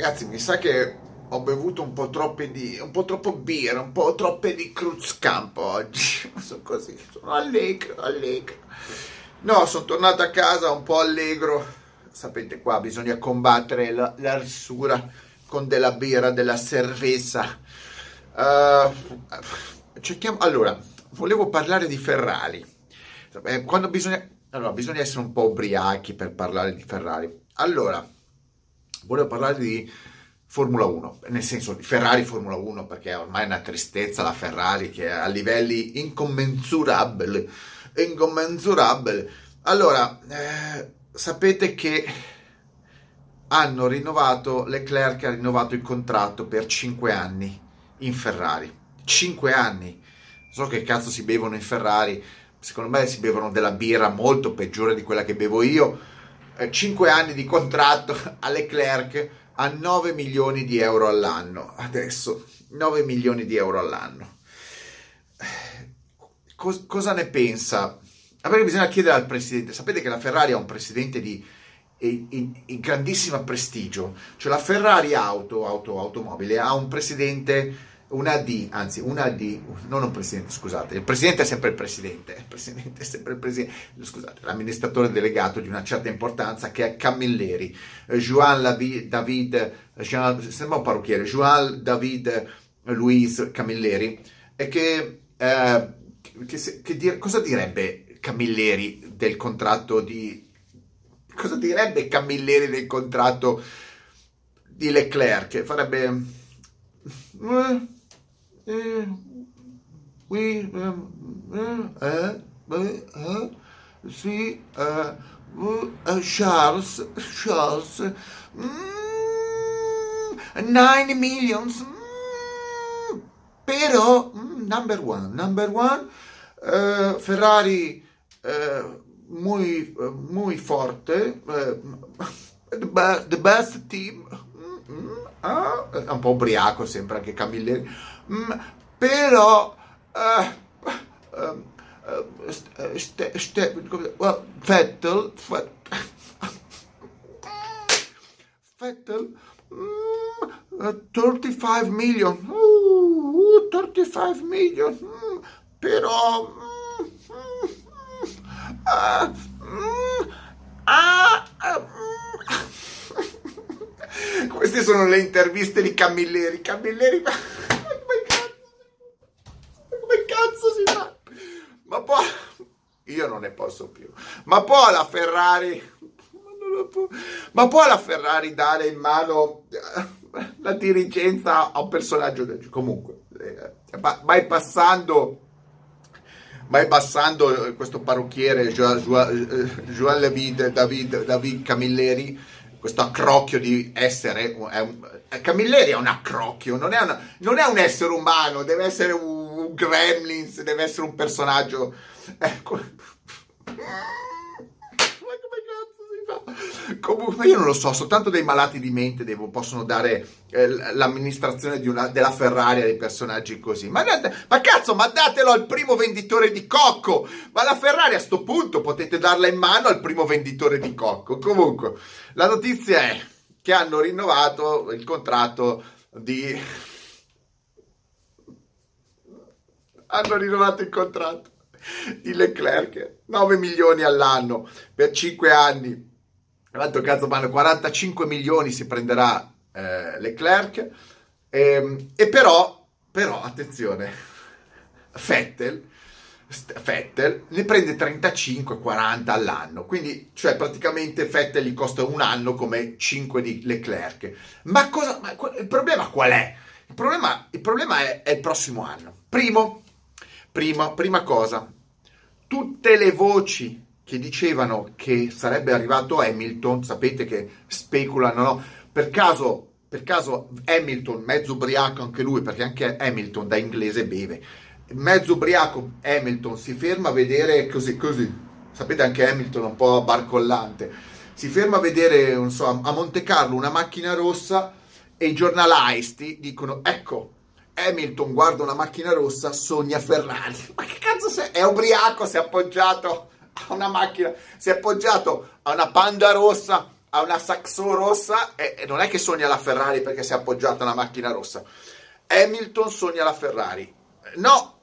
Ragazzi, mi sa che ho bevuto un po' troppe di un po' troppo birra, un po' troppe di Cruzcampo oggi. Sono così, sono allegro, allegro. No, sono tornato a casa un po' allegro. Sapete qua bisogna combattere la, la risura con della birra, della cerveza. Uh, cerchiamo, allora, volevo parlare di Ferrari. Eh, quando bisogna, allora, bisogna essere un po' ubriachi per parlare di Ferrari. Allora, volevo parlare di Formula 1, nel senso di Ferrari Formula 1, perché ormai è una tristezza la Ferrari che è a livelli incommensurabili. Incommensurabili. Allora, eh, sapete che hanno rinnovato, Leclerc ha rinnovato il contratto per 5 anni in Ferrari. 5 anni. So che cazzo si bevono in Ferrari, secondo me si bevono della birra molto peggiore di quella che bevo io 5 eh, anni di contratto a Leclerc a 9 milioni di euro all'anno. Adesso 9 milioni di euro all'anno. Cos- cosa ne pensa? Perché bisogna chiedere al presidente. Sapete che la Ferrari ha un presidente di in, grandissimo prestigio. Cioè la Ferrari Auto, auto, automobile, ha un presidente una D, anzi una D, non un presidente, scusate, il presidente è sempre il presidente, il presidente è sempre il presidente, scusate, l'amministratore delegato di una certa importanza che è Camilleri, Juan David, Jean, sembra un parrucchiere, Juan David Luis Camilleri, e che, eh, che, che dire, cosa direbbe Camilleri del contratto di, cosa direbbe Camilleri del contratto di Leclerc? Farebbe... Eh, eh, euh, sì, Charles, Charles, mm, nine millions, mm, però, mm, number one, number one, uh, Ferrari uh, muy, uh, muy forte, best, the best team, ah, un po' ubriaco sempre anche Camilleri, mm, però uh, uh, uh, st- st- well, Vettel Vettel mm, 35 million. Uh, 35 million mm, però mm, uh, mm, ah, queste sono le interviste di Camilleri. Camilleri, ma come cazzo, come cazzo si fa? Ma poi, io non ne posso più. Ma poi la Ferrari, ma poi la Ferrari dare in mano eh, la dirigenza a un personaggio del comunque, eh, bypassando bypassando questo parrucchiere Joan David, David, David Camilleri questo accrocchio di essere è un, Camilleri è un accrocchio non è, una, non è, un essere umano deve essere un, un gremlins deve essere un personaggio. Ecco Comunque io non lo so, soltanto dei malati di mente devo, possono dare eh, l'amministrazione una, della Ferrari a dei personaggi così. Ma, ma, cazzo, ma datelo al primo venditore di cocco! Ma la Ferrari a sto punto potete darla in mano al primo venditore di cocco. Comunque, la notizia è che hanno rinnovato il contratto di... hanno rinnovato il contratto di Leclerc 9 milioni all'anno per 5 anni quanto cazzo vanno? 45 milioni si prenderà eh, Leclerc. E, ehm, e però, però, attenzione, Vettel, Vettel ne prende 35-40 all'anno. Quindi, cioè, praticamente Vettel gli costa un anno come 5 di Leclerc. Ma cosa? Ma il problema qual è? Il problema, il problema è, è il prossimo anno. Primo, prima, prima cosa, tutte le voci che dicevano che sarebbe arrivato Hamilton, sapete che speculano, no? Per caso, per caso Hamilton, mezzo ubriaco anche lui, perché anche Hamilton da inglese beve, mezzo ubriaco Hamilton si ferma a vedere così, così, sapete anche Hamilton un po' barcollante, si ferma a vedere, so, a Monte Carlo una macchina rossa e i giornalisti dicono, ecco, Hamilton guarda una macchina rossa, sogna Ferrari. Ma che cazzo sei? È ubriaco, si è appoggiato a una macchina, si è appoggiato a una panda rossa ha una Saxo rossa e non è che sogna la Ferrari perché si è appoggiata a una macchina rossa. Hamilton sogna la Ferrari. No,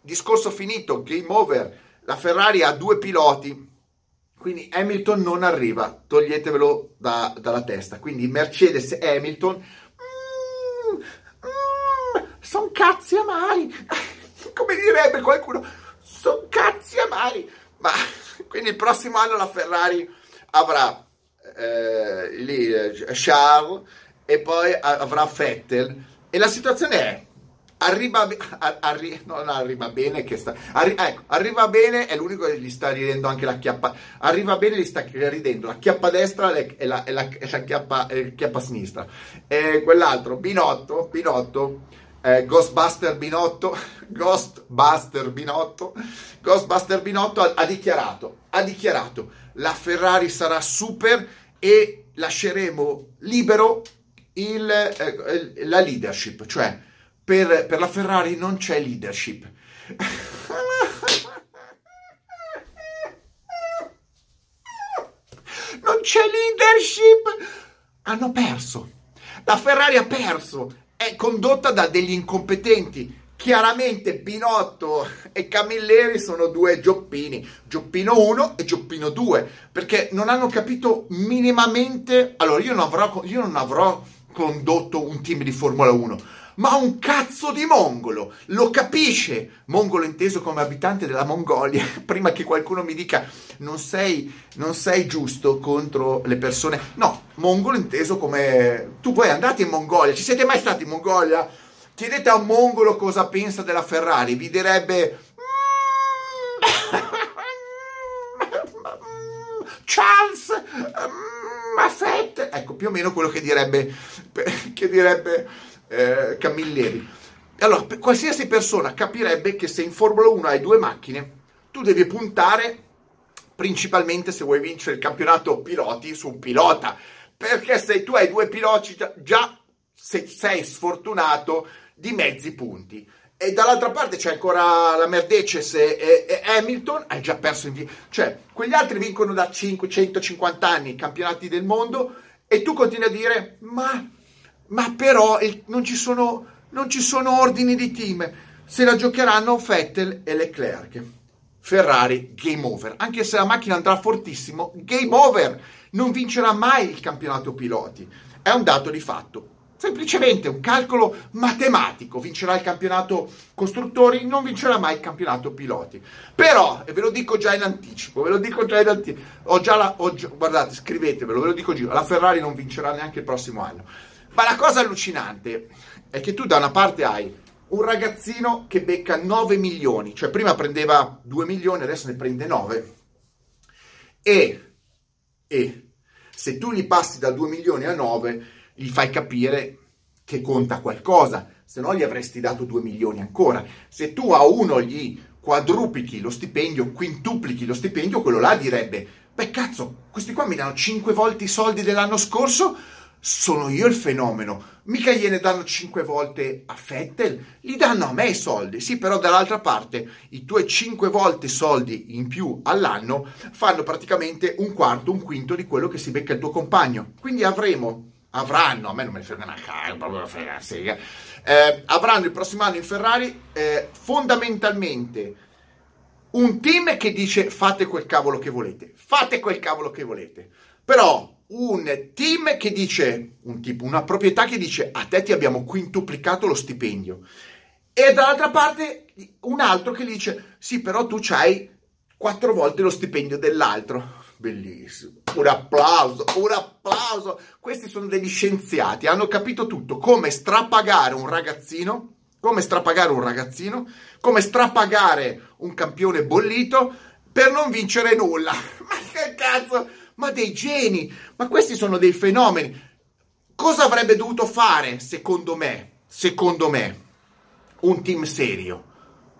discorso finito, game over. La Ferrari ha due piloti, quindi Hamilton non arriva, toglietevelo da, dalla testa. Quindi Mercedes e Hamilton, mm, mm, sono cazzi amari, come direbbe qualcuno, sono cazzi amari. Ma quindi il prossimo anno la Ferrari avrà eh, lì, eh, Charles e poi avrà Vettel. E la situazione è arriva, arri, non arriva bene che sta arri, ecco, arriva bene è l'unico che gli sta ridendo anche la chiappa arriva bene gli sta ridendo la chiappa destra e la, e la, e la chiappa, e chiappa sinistra. E quell'altro Binotto Binotto eh, Ghostbuster Binotto Ghostbuster Binotto Ghostbuster Binotto ha, ha dichiarato ha dichiarato la Ferrari sarà super e lasceremo libero il, eh, la leadership, cioè per, per la Ferrari non c'è leadership. non c'è leadership! Hanno perso. La Ferrari ha perso. È condotta da degli incompetenti. Chiaramente Binotto e Camilleri sono due Gioppini, Gioppino 1 e Gioppino 2, perché non hanno capito minimamente. Allora, io non avrò, io non avrò condotto un team di Formula 1, ma un cazzo di mongolo, lo capisce, mongolo inteso come abitante della Mongolia, prima che qualcuno mi dica non sei, non sei giusto contro le persone, no, mongolo inteso come tu poi andate in Mongolia, ci siete mai stati in Mongolia? Chiedete a un mongolo cosa pensa della Ferrari, vi direbbe Charles Maffette, ecco più o meno quello che direbbe, che direbbe eh, Camilleri. Allora, qualsiasi persona capirebbe che se in Formula 1 hai due macchine, tu devi puntare principalmente se vuoi vincere il campionato piloti su un pilota, perché se tu hai due piloti già, già sei sfortunato di mezzi punti. E dall'altra parte c'è ancora la Mercedes e, e, Hamilton, hai già perso in via. Cioè, quegli altri vincono da 550 anni i campionati del mondo e tu continui a dire, ma, ma però il, non, ci sono, non ci sono ordini di team. Se la giocheranno Vettel e Leclerc. Ferrari, game over. Anche se la macchina andrà fortissimo, game over. Non vincerà mai il campionato piloti. È un dato di fatto semplicemente un calcolo matematico, vincerà il campionato costruttori, non vincerà mai il campionato piloti. Però, e ve lo dico già in anticipo, ve lo dico già in anticipo, ho già la, ho già, guardate, scrivetevelo, ve lo dico già, la Ferrari non vincerà neanche il prossimo anno. Ma la cosa allucinante è che tu da una parte hai un ragazzino che becca 9 milioni, cioè prima prendeva 2 milioni, adesso ne prende 9, e, e se tu gli passi da 2 milioni a 9, gli fai capire che conta qualcosa, se no gli avresti dato 2 milioni ancora. Se tu a uno gli quadruplichi lo stipendio, quintuplichi lo stipendio, quello là direbbe, beh cazzo, questi qua mi danno 5 volte i soldi dell'anno scorso, sono io il fenomeno. Mica gliene danno 5 volte a Fettel, gli danno a me i soldi. Sì, però dall'altra parte i tuoi 5 volte soldi in più all'anno fanno praticamente un quarto, un quinto di quello che si becca il tuo compagno. Quindi avremo avranno, a me non me ne frega una cara, proprio frega una sega, eh, avranno il prossimo anno in Ferrari eh, fondamentalmente un team che dice fate quel cavolo che volete, fate quel cavolo che volete, però un team che dice, un tipo, una proprietà che dice a te ti abbiamo quintuplicato lo stipendio e dall'altra parte un altro che dice sì però tu c'hai quattro volte lo stipendio dell'altro Bellissimo. Un applauso, un applauso. Questi sono degli scienziati, hanno capito tutto, come strapagare un ragazzino, come strapagare un ragazzino, come strapagare un campione bollito per non vincere nulla. Ma che cazzo? Ma dei geni, ma questi sono dei fenomeni. Cosa avrebbe dovuto fare, secondo me, secondo me, un team serio?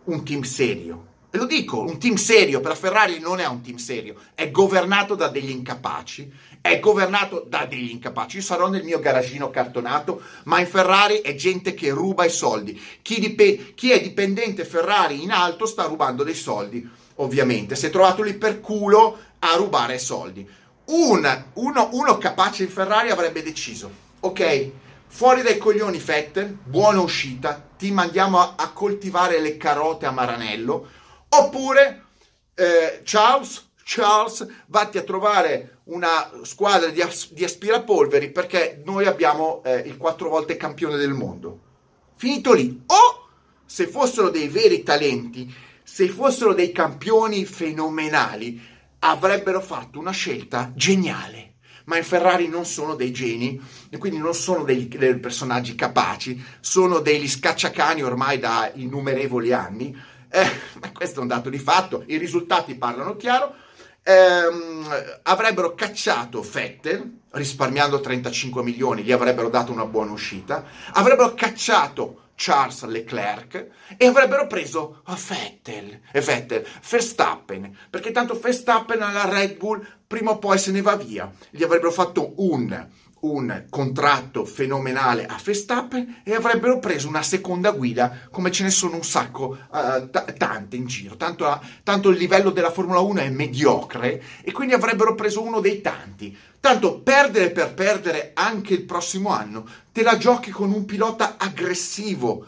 Un team serio e lo dico, un team serio per la Ferrari non è un team serio, è governato da degli incapaci, è governato da degli incapaci. Io sarò nel mio garagino cartonato, ma in Ferrari è gente che ruba i soldi. Chi, dip- chi è dipendente Ferrari in alto sta rubando dei soldi, ovviamente. Si è trovato lì per culo a rubare soldi. Un, uno, uno capace in Ferrari avrebbe deciso, ok, fuori dai coglioni Vettel, buona uscita, ti mandiamo a, a coltivare le carote a Maranello, oppure eh, Charles, Charles, vatti a trovare una squadra di, di aspirapolveri perché noi abbiamo eh, il quattro volte campione del mondo. Finito lì. O se fossero dei veri talenti, se fossero dei campioni fenomenali, avrebbero fatto una scelta geniale. Ma i Ferrari non sono dei geni e quindi non sono dei, dei personaggi capaci, sono degli scacciacani ormai da innumerevoli anni. Eh, questo è un dato di fatto, i risultati parlano chiaro. Eh, avrebbero cacciato Vettel, risparmiando 35 milioni, gli avrebbero dato una buona uscita. Avrebbero cacciato Charles Leclerc e avrebbero preso Vettel, e Vettel, Verstappen, perché tanto Verstappen alla Red Bull prima o poi se ne va via. Gli avrebbero fatto un, un contratto fenomenale a Verstappen e avrebbero preso una seconda guida come ce ne sono un sacco, uh, t- tante in giro. Tanto, tanto il livello della Formula 1 è mediocre e quindi avrebbero preso uno dei tanti. Tanto perdere per perdere anche il prossimo anno, te la giochi con un pilota aggressivo.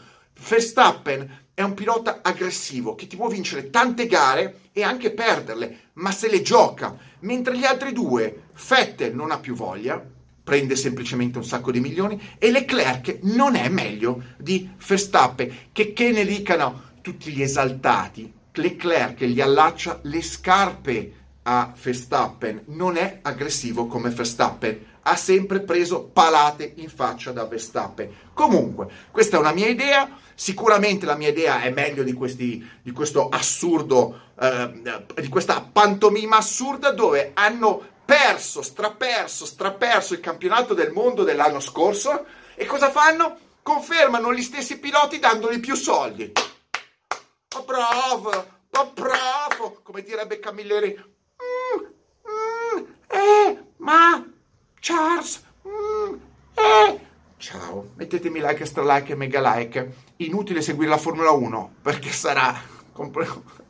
Verstappen è un pilota aggressivo che ti può vincere tante gare e anche perderle, ma se le gioca. Mentre gli altri due, Vettel non ha più voglia, prende semplicemente un sacco di milioni e Leclerc non è meglio di Verstappen, che, che ne dicano tutti gli esaltati. Leclerc gli allaccia le scarpe a Verstappen, non è aggressivo come Verstappen, ha sempre preso palate in faccia da Verstappen. Comunque, questa è una mia idea, sicuramente la mia idea è meglio di, questi, di questo assurdo, eh, di questa pantomima assurda dove hanno perso, straperso, straperso il campionato del mondo dell'anno scorso e cosa fanno? Confermano gli stessi piloti dandogli più soldi. Oh bravo, oh bravo, come direbbe Camilleri, eh, ma Charles, mm, eh. Ciao, mettetemi like, extra like e mega like. Inutile seguire la Formula 1 perché sarà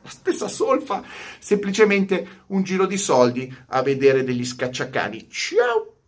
la stessa solfa, semplicemente un giro di soldi a vedere degli scacciacani. Ciao!